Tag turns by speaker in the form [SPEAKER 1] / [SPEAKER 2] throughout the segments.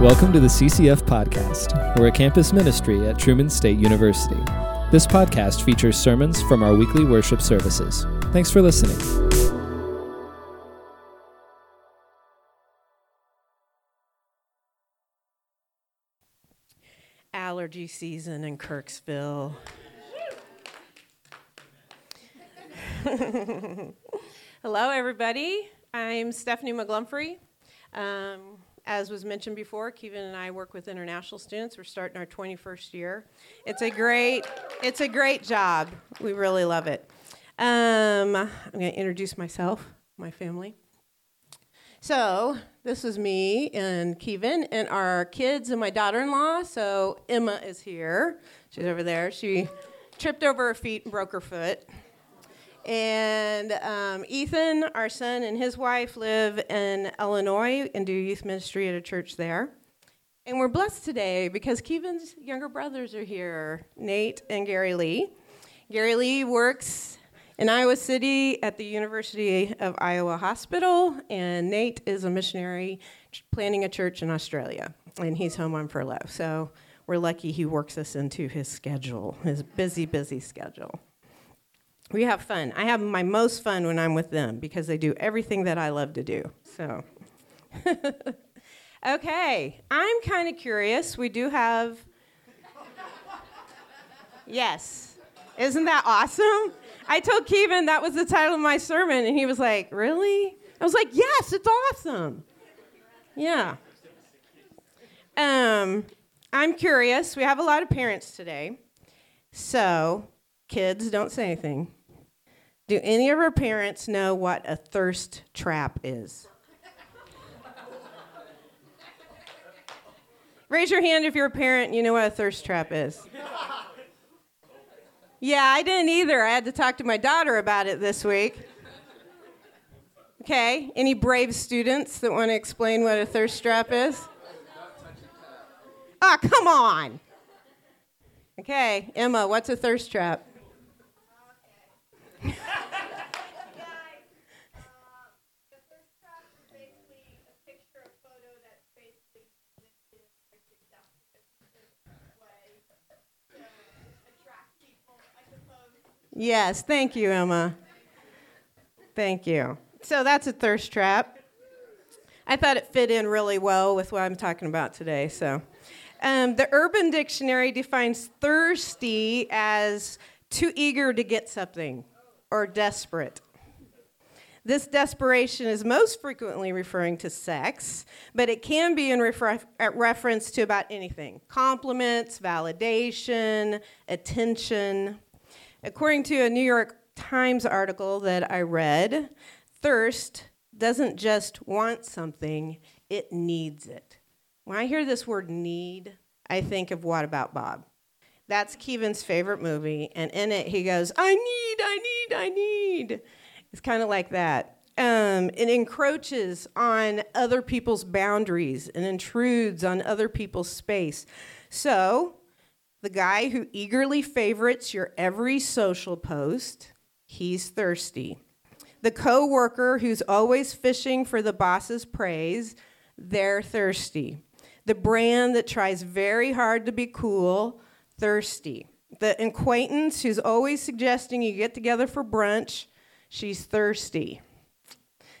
[SPEAKER 1] Welcome to the CCF Podcast. We're a campus ministry at Truman State University. This podcast features sermons from our weekly worship services. Thanks for listening.
[SPEAKER 2] Allergy season in Kirksville. Hello, everybody. I'm Stephanie McGlumphrey. Um, as was mentioned before, Kevin and I work with international students. We're starting our 21st year. It's a great, it's a great job. We really love it. Um, I'm going to introduce myself, my family. So this is me and Kevin and our kids and my daughter-in-law. So Emma is here. She's over there. She tripped over her feet and broke her foot. And um, Ethan, our son, and his wife live in Illinois and do youth ministry at a church there. And we're blessed today because Kevin's younger brothers are here, Nate and Gary Lee. Gary Lee works in Iowa City at the University of Iowa Hospital, and Nate is a missionary planning a church in Australia, and he's home on furlough. So we're lucky he works us into his schedule, his busy, busy schedule we have fun. I have my most fun when I'm with them because they do everything that I love to do. So, okay, I'm kind of curious. We do have. Yes. Isn't that awesome? I told Kevin that was the title of my sermon, and he was like, Really? I was like, Yes, it's awesome. Yeah. Um, I'm curious. We have a lot of parents today. So, kids, don't say anything. Do any of her parents know what a thirst trap is? Raise your hand if you're a parent and you know what a thirst trap is. Yeah, I didn't either. I had to talk to my daughter about it this week. Okay, any brave students that want to explain what a thirst trap is? Ah, oh, come on. Okay, Emma, what's a thirst trap? Yes, thank you, Emma. Thank you. So that's a thirst trap. I thought it fit in really well with what I'm talking about today. So, um, the Urban Dictionary defines thirsty as too eager to get something or desperate. This desperation is most frequently referring to sex, but it can be in refer- reference to about anything compliments, validation, attention. According to a New York Times article that I read, thirst doesn't just want something, it needs it. When I hear this word need, I think of What About Bob? That's Kevin's favorite movie, and in it he goes, I need, I need, I need. It's kind of like that. Um, it encroaches on other people's boundaries and intrudes on other people's space. So, the guy who eagerly favorites your every social post, he's thirsty. The coworker who's always fishing for the boss's praise, they're thirsty. The brand that tries very hard to be cool, thirsty. The acquaintance who's always suggesting you get together for brunch, she's thirsty.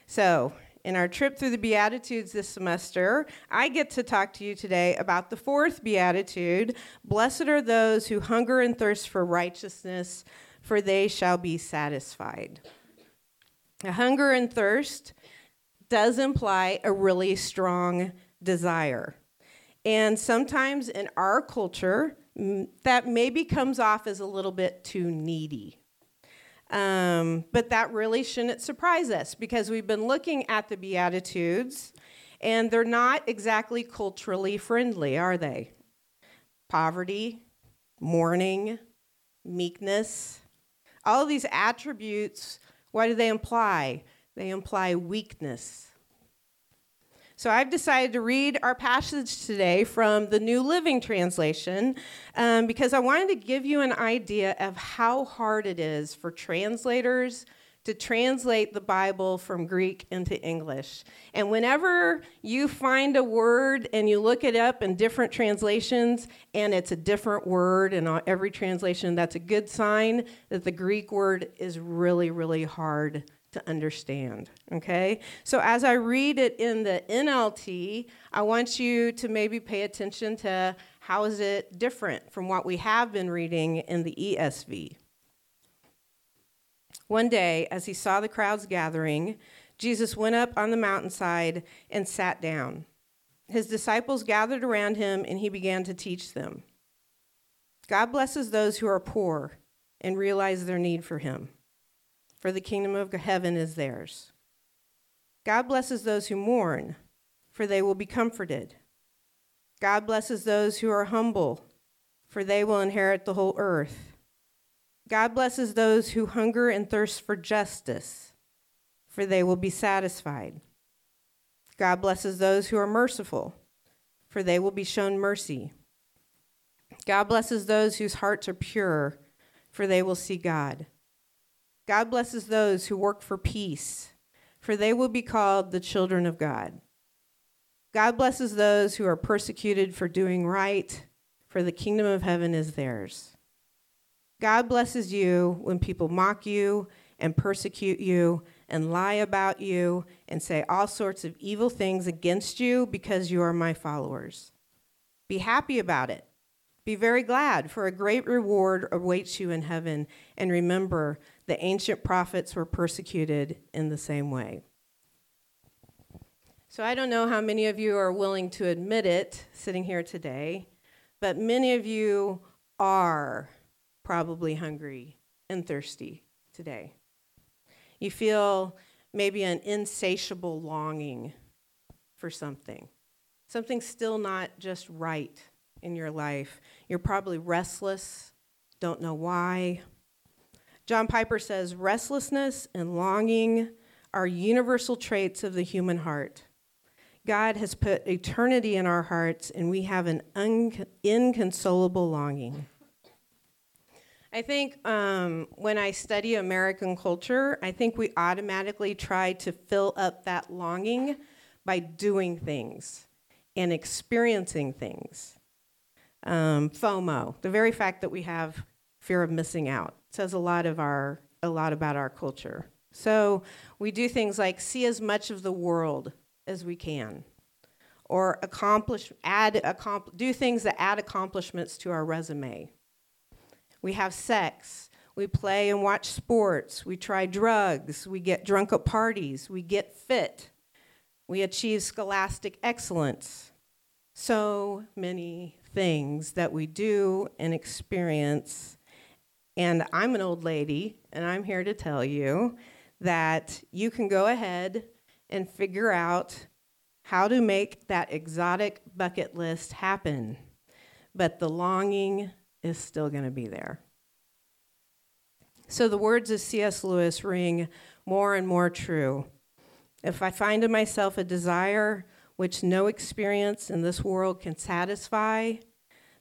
[SPEAKER 2] So, in our trip through the Beatitudes this semester, I get to talk to you today about the fourth Beatitude Blessed are those who hunger and thirst for righteousness, for they shall be satisfied. A hunger and thirst does imply a really strong desire. And sometimes in our culture, that maybe comes off as a little bit too needy. Um, but that really shouldn't surprise us because we've been looking at the Beatitudes and they're not exactly culturally friendly, are they? Poverty, mourning, meekness, all of these attributes, what do they imply? They imply weakness. So I've decided to read our passage today from the New Living Translation um, because I wanted to give you an idea of how hard it is for translators to translate the Bible from Greek into English. And whenever you find a word and you look it up in different translations and it's a different word in every translation, that's a good sign that the Greek word is really, really hard to understand. Okay? So as I read it in the NLT, I want you to maybe pay attention to how is it different from what we have been reading in the ESV. One day, as he saw the crowds gathering, Jesus went up on the mountainside and sat down. His disciples gathered around him, and he began to teach them. God blesses those who are poor and realize their need for him, for the kingdom of heaven is theirs. God blesses those who mourn, for they will be comforted. God blesses those who are humble, for they will inherit the whole earth. God blesses those who hunger and thirst for justice, for they will be satisfied. God blesses those who are merciful, for they will be shown mercy. God blesses those whose hearts are pure, for they will see God. God blesses those who work for peace, for they will be called the children of God. God blesses those who are persecuted for doing right, for the kingdom of heaven is theirs. God blesses you when people mock you and persecute you and lie about you and say all sorts of evil things against you because you are my followers. Be happy about it. Be very glad, for a great reward awaits you in heaven. And remember, the ancient prophets were persecuted in the same way. So I don't know how many of you are willing to admit it sitting here today, but many of you are probably hungry and thirsty today. You feel maybe an insatiable longing for something, something still not just right in your life. You're probably restless, don't know why. John Piper says restlessness and longing are universal traits of the human heart. God has put eternity in our hearts, and we have an un- inconsolable longing. I think um, when I study American culture, I think we automatically try to fill up that longing by doing things and experiencing things. Um, FOMO, the very fact that we have fear of missing out, says a lot of our a lot about our culture. So we do things like see as much of the world as we can, or accomplish add accompl- do things that add accomplishments to our resume we have sex. We play and watch sports. We try drugs. We get drunk at parties. We get fit. We achieve scholastic excellence. So many things that we do and experience. And I'm an old lady, and I'm here to tell you that you can go ahead and figure out how to make that exotic bucket list happen. But the longing is still going to be there. So the words of C.S. Lewis ring more and more true. If I find in myself a desire which no experience in this world can satisfy,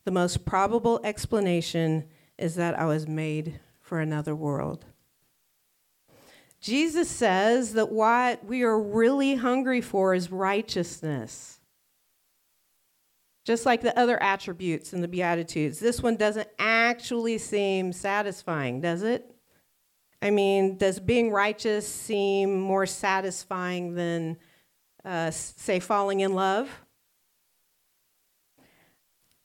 [SPEAKER 2] the most probable explanation is that I was made for another world. Jesus says that what we are really hungry for is righteousness just like the other attributes in the Beatitudes. This one doesn't actually seem satisfying, does it? I mean, does being righteous seem more satisfying than, uh, say, falling in love?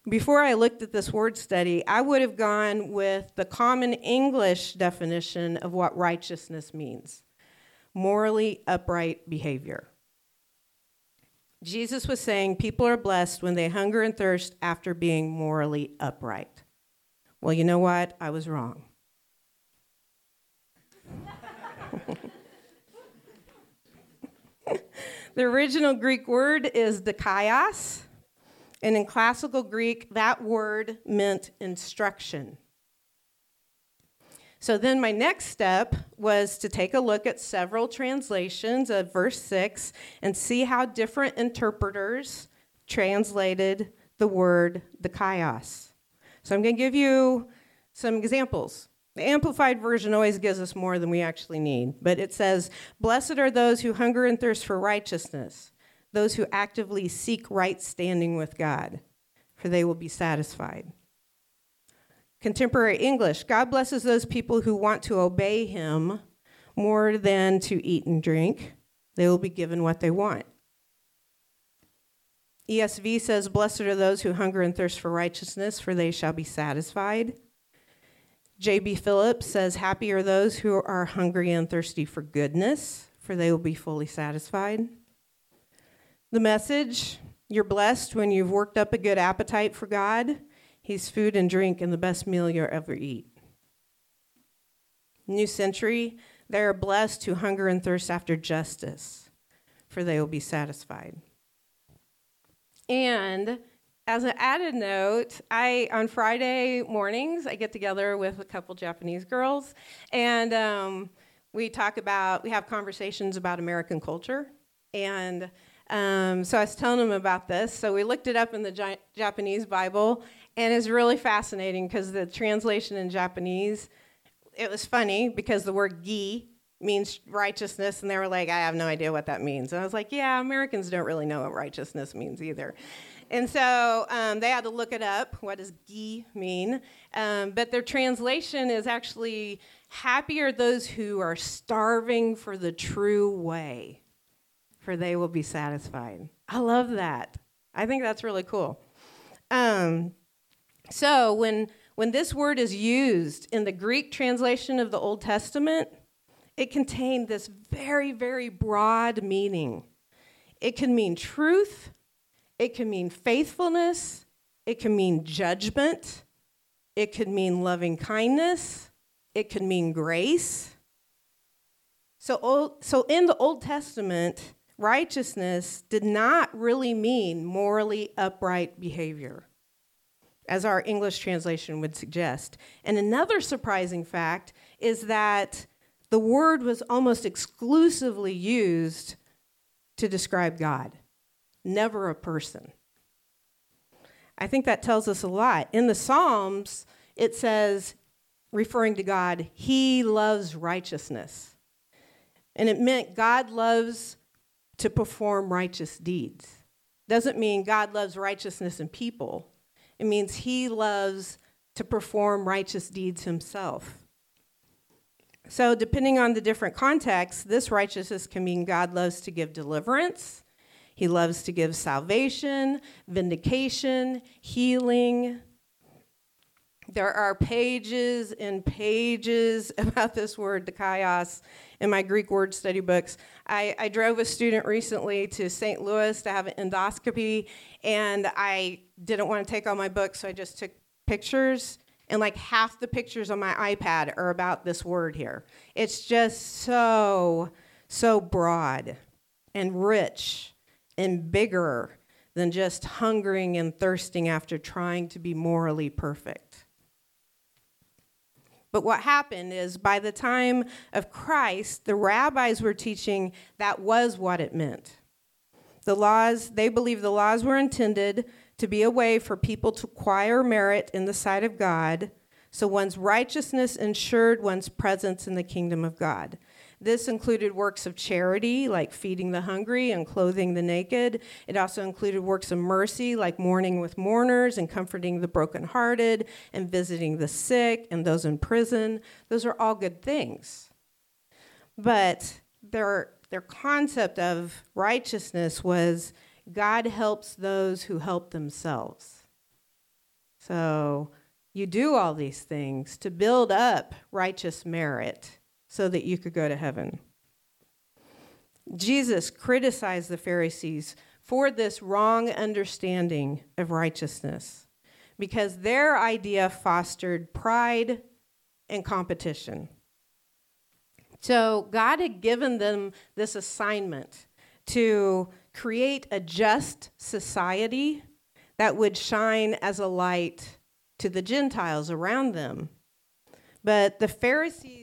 [SPEAKER 2] Before I looked at this word study, I would have gone with the common English definition of what righteousness means morally upright behavior. Jesus was saying people are blessed when they hunger and thirst after being morally upright. Well, you know what? I was wrong. the original Greek word is dikaios, and in classical Greek, that word meant instruction. So then my next step was to take a look at several translations of verse 6 and see how different interpreters translated the word dikaios. So I'm going to give you some examples The Amplified Version always gives us more than we actually need, but it says, Blessed are those who hunger and thirst for righteousness, those who actively seek right standing with God, for they will be satisfied. Contemporary English God blesses those people who want to obey Him more than to eat and drink. They will be given what they want. ESV says, Blessed are those who hunger and thirst for righteousness, for they shall be satisfied. J.B. Phillips says, Happy are those who are hungry and thirsty for goodness, for they will be fully satisfied. The message you're blessed when you've worked up a good appetite for God. He's food and drink and the best meal you'll ever eat. New Century, they are blessed who hunger and thirst after justice, for they will be satisfied. And as an added note, I on Friday mornings I get together with a couple Japanese girls, and um, we talk about we have conversations about American culture, and um, so I was telling them about this. So we looked it up in the Japanese Bible, and it's really fascinating because the translation in Japanese, it was funny because the word gi means righteousness, and they were like, I have no idea what that means. And I was like, yeah, Americans don't really know what righteousness means either. And so um, they had to look it up. What does gi mean? Um, but their translation is actually happy are those who are starving for the true way, for they will be satisfied. I love that. I think that's really cool. Um, so when when this word is used in the Greek translation of the Old Testament, it contained this very, very broad meaning. It can mean truth, it can mean faithfulness, it can mean judgment, it could mean loving kindness, it could mean grace. So, old, so in the Old Testament, righteousness did not really mean morally upright behavior, as our English translation would suggest. And another surprising fact is that the word was almost exclusively used to describe God, never a person. I think that tells us a lot. In the Psalms, it says, referring to God, He loves righteousness. And it meant God loves to perform righteous deeds. Doesn't mean God loves righteousness in people, it means He loves to perform righteous deeds Himself. So, depending on the different contexts, this righteousness can mean God loves to give deliverance, He loves to give salvation, vindication, healing. There are pages and pages about this word, dikaios, in my Greek word study books. I, I drove a student recently to St. Louis to have an endoscopy, and I didn't want to take all my books, so I just took pictures and like half the pictures on my iPad are about this word here. It's just so, so broad and rich and bigger than just hungering and thirsting after trying to be morally perfect. But what happened is by the time of Christ, the rabbis were teaching that was what it meant. The laws, they believed the laws were intended to be a way for people to acquire merit in the sight of God, so one's righteousness ensured one's presence in the kingdom of God. This included works of charity, like feeding the hungry and clothing the naked. It also included works of mercy, like mourning with mourners and comforting the brokenhearted and visiting the sick and those in prison. Those are all good things. But their, their concept of righteousness was God helps those who help themselves. So you do all these things to build up righteous merit so that you could go to heaven. Jesus criticized the Pharisees for this wrong understanding of righteousness because their idea fostered pride and competition. So God had given them this assignment to create a just society that would shine as a light to the Gentiles around them. But the Pharisees,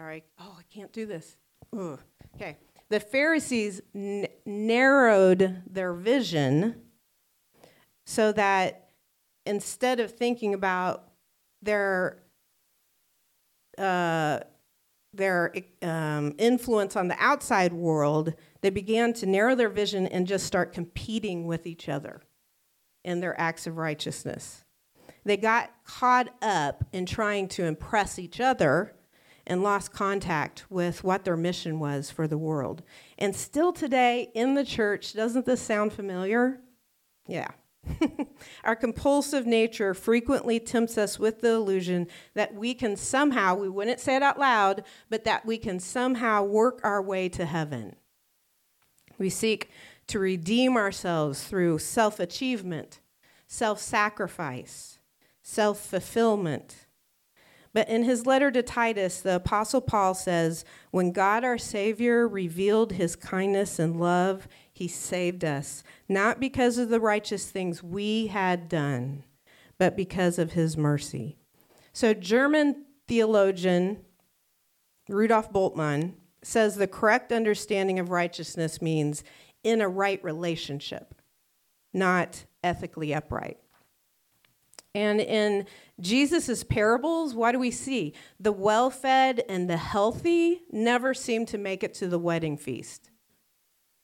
[SPEAKER 2] sorry, oh, I can't do this. Ugh. Okay. The Pharisees n- narrowed their vision so that instead of thinking about their uh, their um, influence on the outside world, they began to narrow their vision and just start competing with each other in their acts of righteousness. They got caught up in trying to impress each other and lost contact with what their mission was for the world. And still today in the church, doesn't this sound familiar? Yeah. Our compulsive nature frequently tempts us with the illusion that we can somehow, we wouldn't say it out loud, but that we can somehow work our way to heaven. We seek to redeem ourselves through self achievement, self sacrifice, self fulfillment. But in his letter to Titus, the Apostle Paul says, When God our Savior revealed his kindness and love, he saved us, not because of the righteous things we had done, but because of his mercy. So, German theologian Rudolf Bultmann says the correct understanding of righteousness means in a right relationship, not ethically upright. And in Jesus' parables, what do we see? The well fed and the healthy never seem to make it to the wedding feast.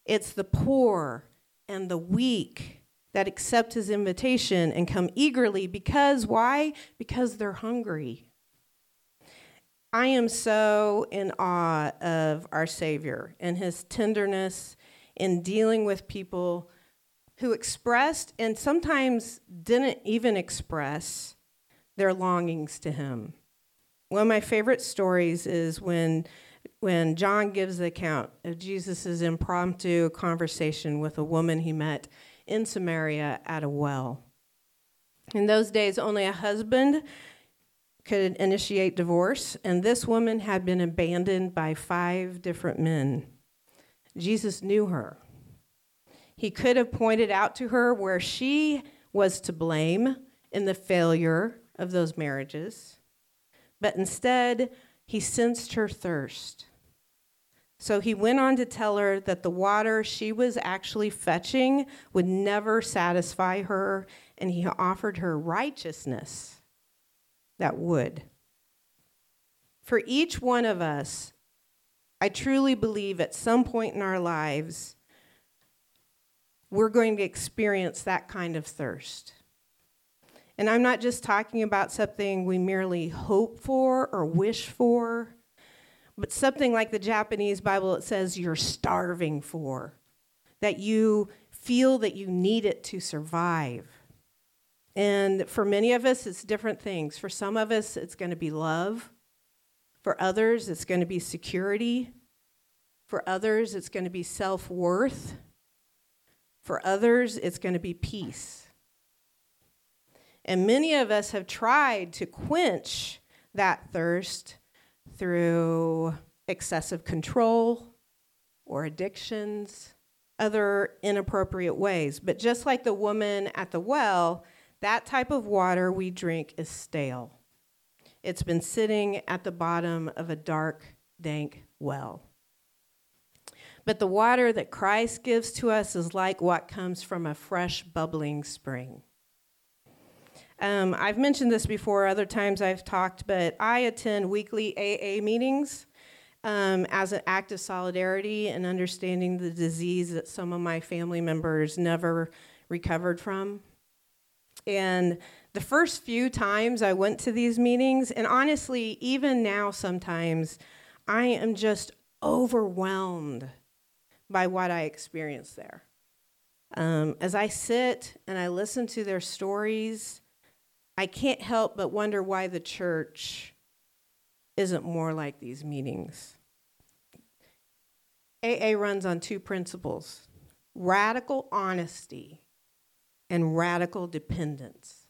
[SPEAKER 2] It's the poor and the weak that accept his invitation and come eagerly because why? Because they're hungry. I am so in awe of our Savior and his tenderness in dealing with people who expressed and sometimes didn't even express their longings to him. One of my favorite stories is when when John gives the account of Jesus' impromptu conversation with a woman he met in Samaria at a well. In those days, only a husband could initiate divorce, and this woman had been abandoned by five different men. Jesus knew her. He could have pointed out to her where she was to blame in the failure of those marriages, but instead, he sensed her thirst. So he went on to tell her that the water she was actually fetching would never satisfy her, and he offered her righteousness that would. For each one of us, I truly believe at some point in our lives, we're going to experience that kind of thirst. And I'm not just talking about something we merely hope for or wish for, but something like the Japanese Bible, it says you're starving for, that you feel that you need it to survive. And for many of us, it's different things. For some of us, it's going to be love. For others, it's going to be security. For others, it's going to be self worth. For others, it's going to be peace. And many of us have tried to quench that thirst through excessive control or addictions, other inappropriate ways. But just like the woman at the well, that type of water we drink is stale. It's been sitting at the bottom of a dark, dank well. But the water that Christ gives to us is like what comes from a fresh, bubbling spring. Um, I've mentioned this before, other times I've talked, but I attend weekly AA meetings um, as an act of solidarity and understanding the disease that some of my family members never recovered from. And the first few times I went to these meetings, and honestly, even now sometimes, I am just overwhelmed by what I experience there. Um, as I sit and I listen to their stories, I can't help but wonder why the church isn't more like these meetings. AA runs on two principles radical honesty and radical dependence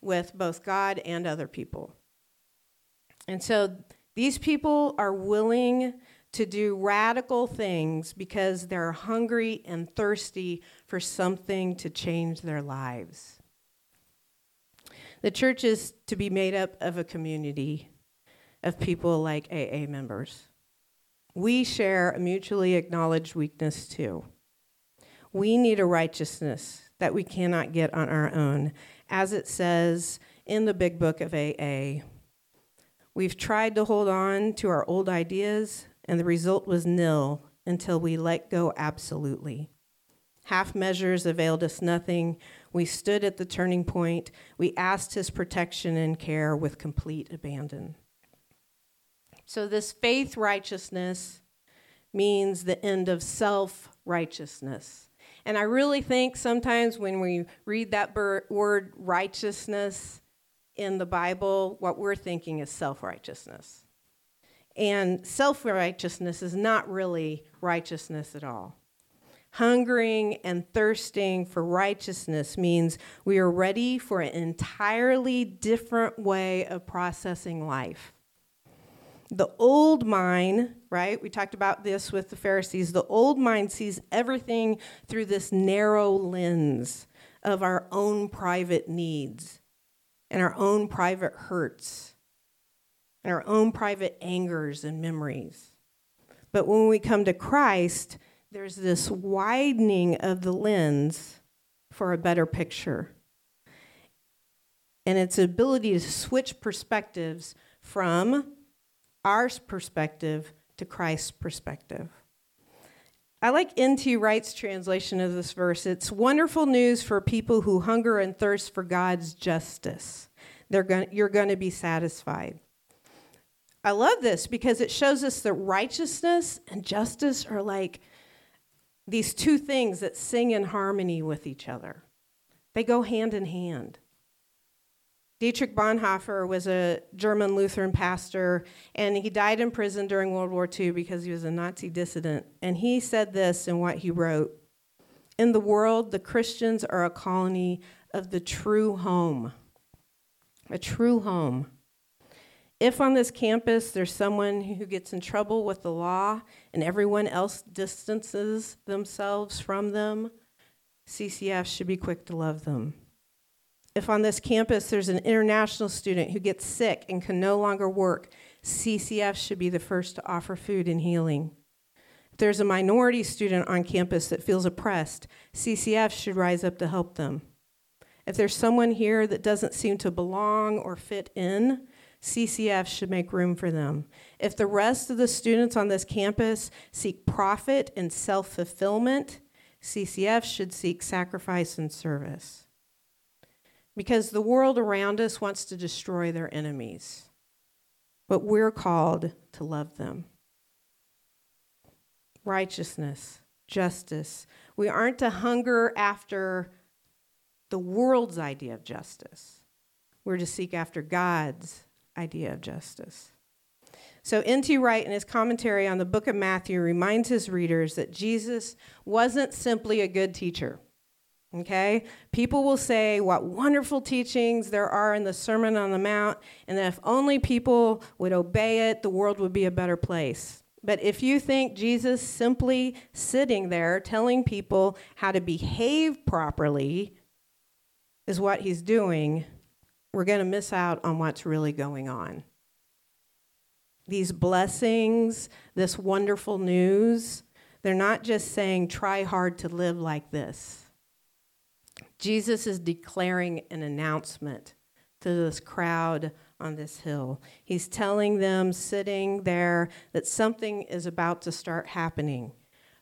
[SPEAKER 2] with both God and other people. And so these people are willing to do radical things because they're hungry and thirsty for something to change their lives. The church is to be made up of a community of people like AA members. We share a mutually acknowledged weakness too. We need a righteousness that we cannot get on our own. As it says in the big book of AA, We've tried to hold on to our old ideas, and the result was nil until we let go absolutely. Half measures availed us nothing. We stood at the turning point. We asked his protection and care with complete abandon. So, this faith righteousness means the end of self righteousness. And I really think sometimes when we read that word righteousness in the Bible, what we're thinking is self righteousness. And self righteousness is not really righteousness at all. Hungering and thirsting for righteousness means we are ready for an entirely different way of processing life. The old mind, right? We talked about this with the Pharisees. The old mind sees everything through this narrow lens of our own private needs and our own private hurts and our own private angers and memories. But when we come to Christ, there's this widening of the lens for a better picture. And its ability to switch perspectives from our perspective to Christ's perspective. I like N.T. Wright's translation of this verse. It's wonderful news for people who hunger and thirst for God's justice. They're going, you're going to be satisfied. I love this because it shows us that righteousness and justice are like these two things that sing in harmony with each other. They go hand in hand. Dietrich Bonhoeffer was a German Lutheran pastor, and he died in prison during World War II because he was a Nazi dissident. And he said this in what he wrote In the world, the Christians are a colony of the true home. A true home. If on this campus there's someone who gets in trouble with the law and everyone else distances themselves from them, CCF should be quick to love them if on this campus there's an international student who gets sick and can no longer work, CCF should be the first to offer food and healing. If there's a minority student on campus that feels oppressed, CCF should rise up to help them. If there's someone here that doesn't seem to belong or fit in, CCF should make room for them. If the rest of the students on this campus seek profit and self fulfillment, CCF should seek sacrifice and service because the world around us wants to destroy their enemies. But we're called to love them. Righteousness, justice. We aren't to hunger after the world's idea of justice. We're to seek after God's idea of justice. So, N.T. Wright, in his commentary on the book of Matthew, reminds his readers that Jesus wasn't simply a good teacher. Okay? People will say what wonderful teachings there are in the Sermon on the Mount, and that if only people would obey it, the world would be a better place. But if you think Jesus simply sitting there telling people how to behave properly is what he's doing, we're going to miss out on what's really going on. These blessings, this wonderful news, they're not just saying, try hard to live like this. Jesus is declaring an announcement to this crowd on this hill. He's telling them sitting there that something is about to start happening.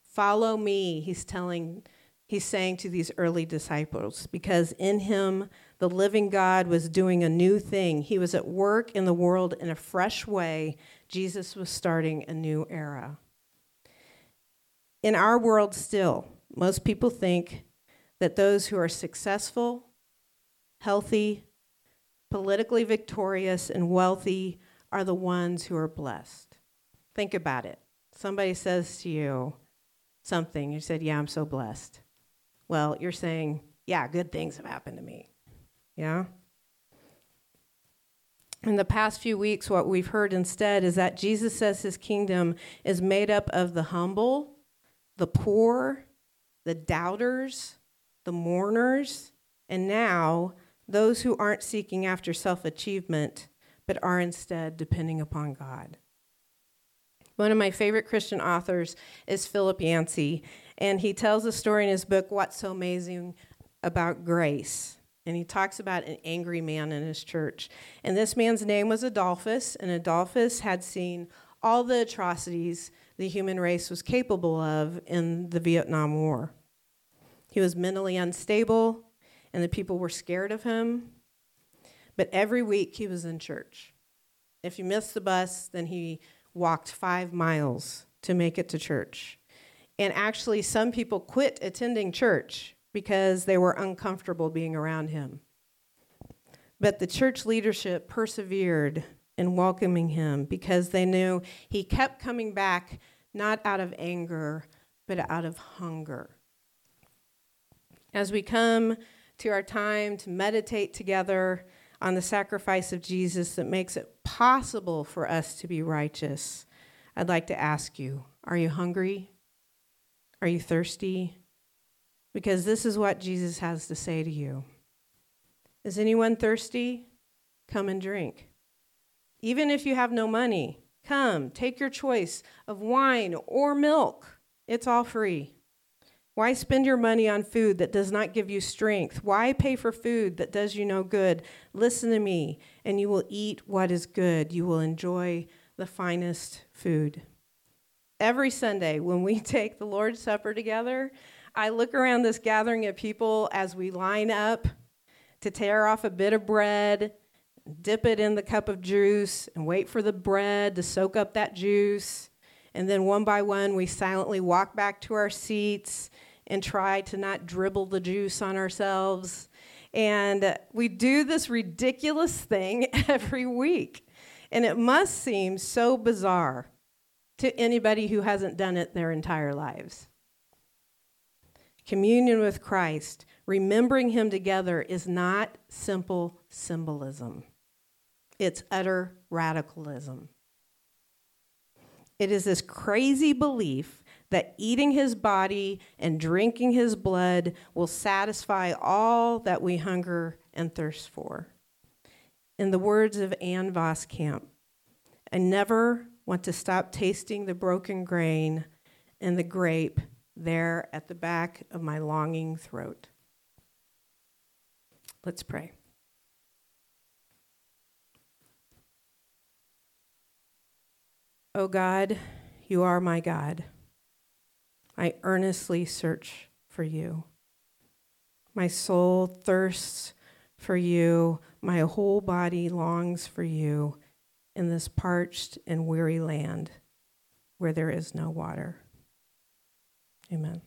[SPEAKER 2] Follow me, he's telling he's saying to these early disciples because in him the living God was doing a new thing. He was at work in the world in a fresh way. Jesus was starting a new era. In our world still, most people think that those who are successful, healthy, politically victorious, and wealthy are the ones who are blessed. Think about it. Somebody says to you something, you said, Yeah, I'm so blessed. Well, you're saying, Yeah, good things have happened to me. Yeah? In the past few weeks, what we've heard instead is that Jesus says his kingdom is made up of the humble, the poor, the doubters, the mourners, and now those who aren't seeking after self achievement, but are instead depending upon God. One of my favorite Christian authors is Philip Yancey, and he tells a story in his book, What's So Amazing About Grace. And he talks about an angry man in his church. And this man's name was Adolphus, and Adolphus had seen all the atrocities the human race was capable of in the Vietnam War. He was mentally unstable, and the people were scared of him. But every week he was in church. If you missed the bus, then he walked five miles to make it to church. And actually, some people quit attending church because they were uncomfortable being around him. But the church leadership persevered in welcoming him because they knew he kept coming back not out of anger, but out of hunger. As we come to our time to meditate together on the sacrifice of Jesus that makes it possible for us to be righteous, I'd like to ask you are you hungry? Are you thirsty? Because this is what Jesus has to say to you. Is anyone thirsty? Come and drink. Even if you have no money, come, take your choice of wine or milk. It's all free. Why spend your money on food that does not give you strength? Why pay for food that does you no good? Listen to me, and you will eat what is good. You will enjoy the finest food. Every Sunday, when we take the Lord's Supper together, I look around this gathering of people as we line up to tear off a bit of bread, dip it in the cup of juice, and wait for the bread to soak up that juice. And then one by one, we silently walk back to our seats and try to not dribble the juice on ourselves. And we do this ridiculous thing every week. And it must seem so bizarre to anybody who hasn't done it their entire lives. Communion with Christ, remembering Him together, is not simple symbolism, it's utter radicalism. It is this crazy belief that eating his body and drinking his blood will satisfy all that we hunger and thirst for. In the words of Ann Voskamp, I never want to stop tasting the broken grain and the grape there at the back of my longing throat. Let's pray. O oh God, you are my God. I earnestly search for you. My soul thirsts for you. My whole body longs for you in this parched and weary land where there is no water. Amen.